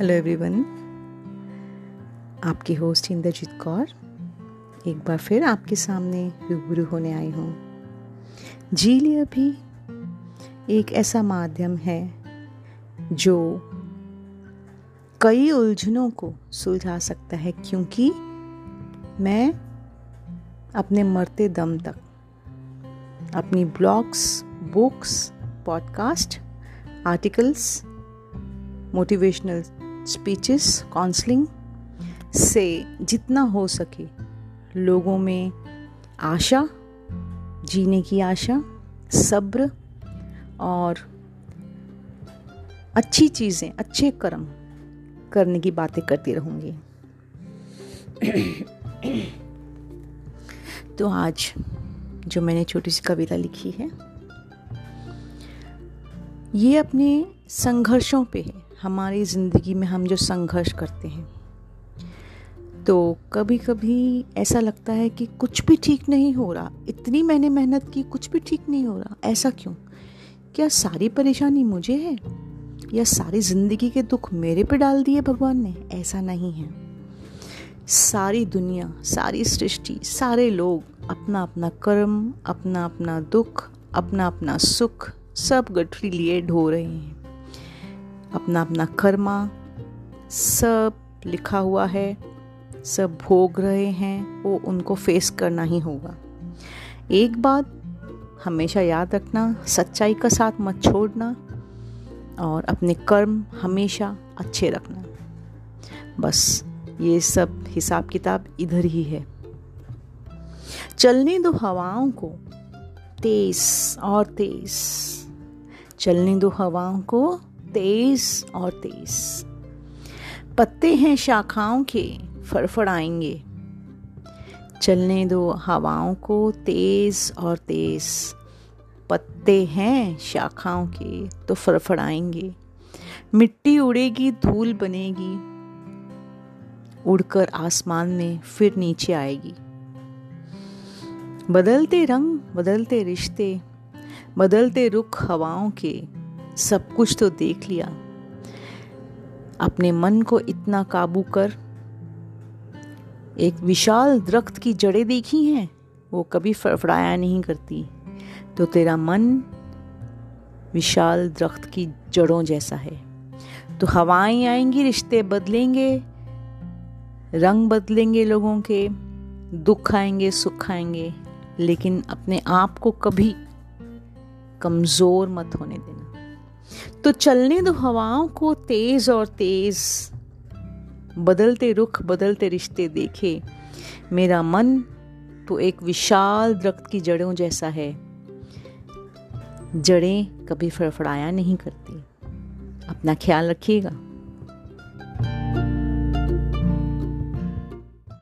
Hello everyone आपकी host Indrajit Kaur. एक बार फिर आपके सामने रूबरू होने आई हूँ। झील अभी एक ऐसा माध्यम है जो कई उलझनों को सुलझा सकता है क्योंकि मैं अपने मरते दम तक अपनी blogs books podcast articles motivational speeches counselling से जितना हो सके लोगों में आशा, जीने की आशा, सब्र और अच्छी चीज़ें, अच्छे कर्म करने की बातें करती रहूँगी। तो आज जो मैंने छोटी सी कविता लिखी है, ये अपने संघर्षों पे है। हमारी ज़िंदगी में हम जो संघर्ष करते हैं तो कभी कभी ऐसा लगता है कि कुछ भी ठीक नहीं हो रहा। इतनी मैंने मेहनत की, कुछ भी ठीक नहीं हो रहा। ऐसा क्यों? क्या सारी परेशानी मुझे है? या सारी ज़िंदगी के दुख मेरे पे डाल दिए भगवान ने? ऐसा नहीं है। सारी दुनिया, सारी सृष्टि, सारे लोग अपना अपना कर्म अपना अपना दुख अपना अपना सुख सब गठरी लिए ढो रहे हैं। अपना अपना कर्मा सब लिखा हुआ है, सब भोग रहे हैं, वो उनको फेस करना ही होगा। एक बात हमेशा याद रखना, सच्चाई का साथ मत छोड़ना और अपने कर्म हमेशा अच्छे रखना। बस ये सब हिसाब किताब इधर ही है। चलने दो हवाओं को, तेज और तेज। चलने दो हवाओं को तेज और तेज पत्ते हैं शाखाओं के, फड़फड़ाएँगे। चलने दो हवाओं को तेज और तेज पत्ते हैं शाखाओं के तो फड़फड़ाएँगे। मिट्टी उड़ेगी, धूल बनेगी। उड़कर आसमान में फिर नीचे आएगी। बदलते रंग, बदलते रिश्ते, बदलते रुख हवाओं के। सब कुछ तो देख लिया। अपने मन को इतना काबू कर, एक विशाल दरख्त की जड़ें देखी हैं, वो कभी फड़फड़ाया नहीं करती। तो तेरा मन विशाल दरख्त की जड़ों जैसा है। तो हवाएँ आएँगी, रिश्ते बदलेंगे, रंग बदलेंगे लोगों के, दुख आएँगे, सुख आएँगे, लेकिन अपने आप को कभी कमज़ोर मत होने देना। तो चलने दो हवाओं को तेज और तेज। बदलते रुख, बदलते रिश्ते देखे। मेरा मन तो एक विशाल दरख्त की जड़ों जैसा है। जड़ें कभी फड़फड़ाया नहीं करती। अपना ख्याल रखिएगा।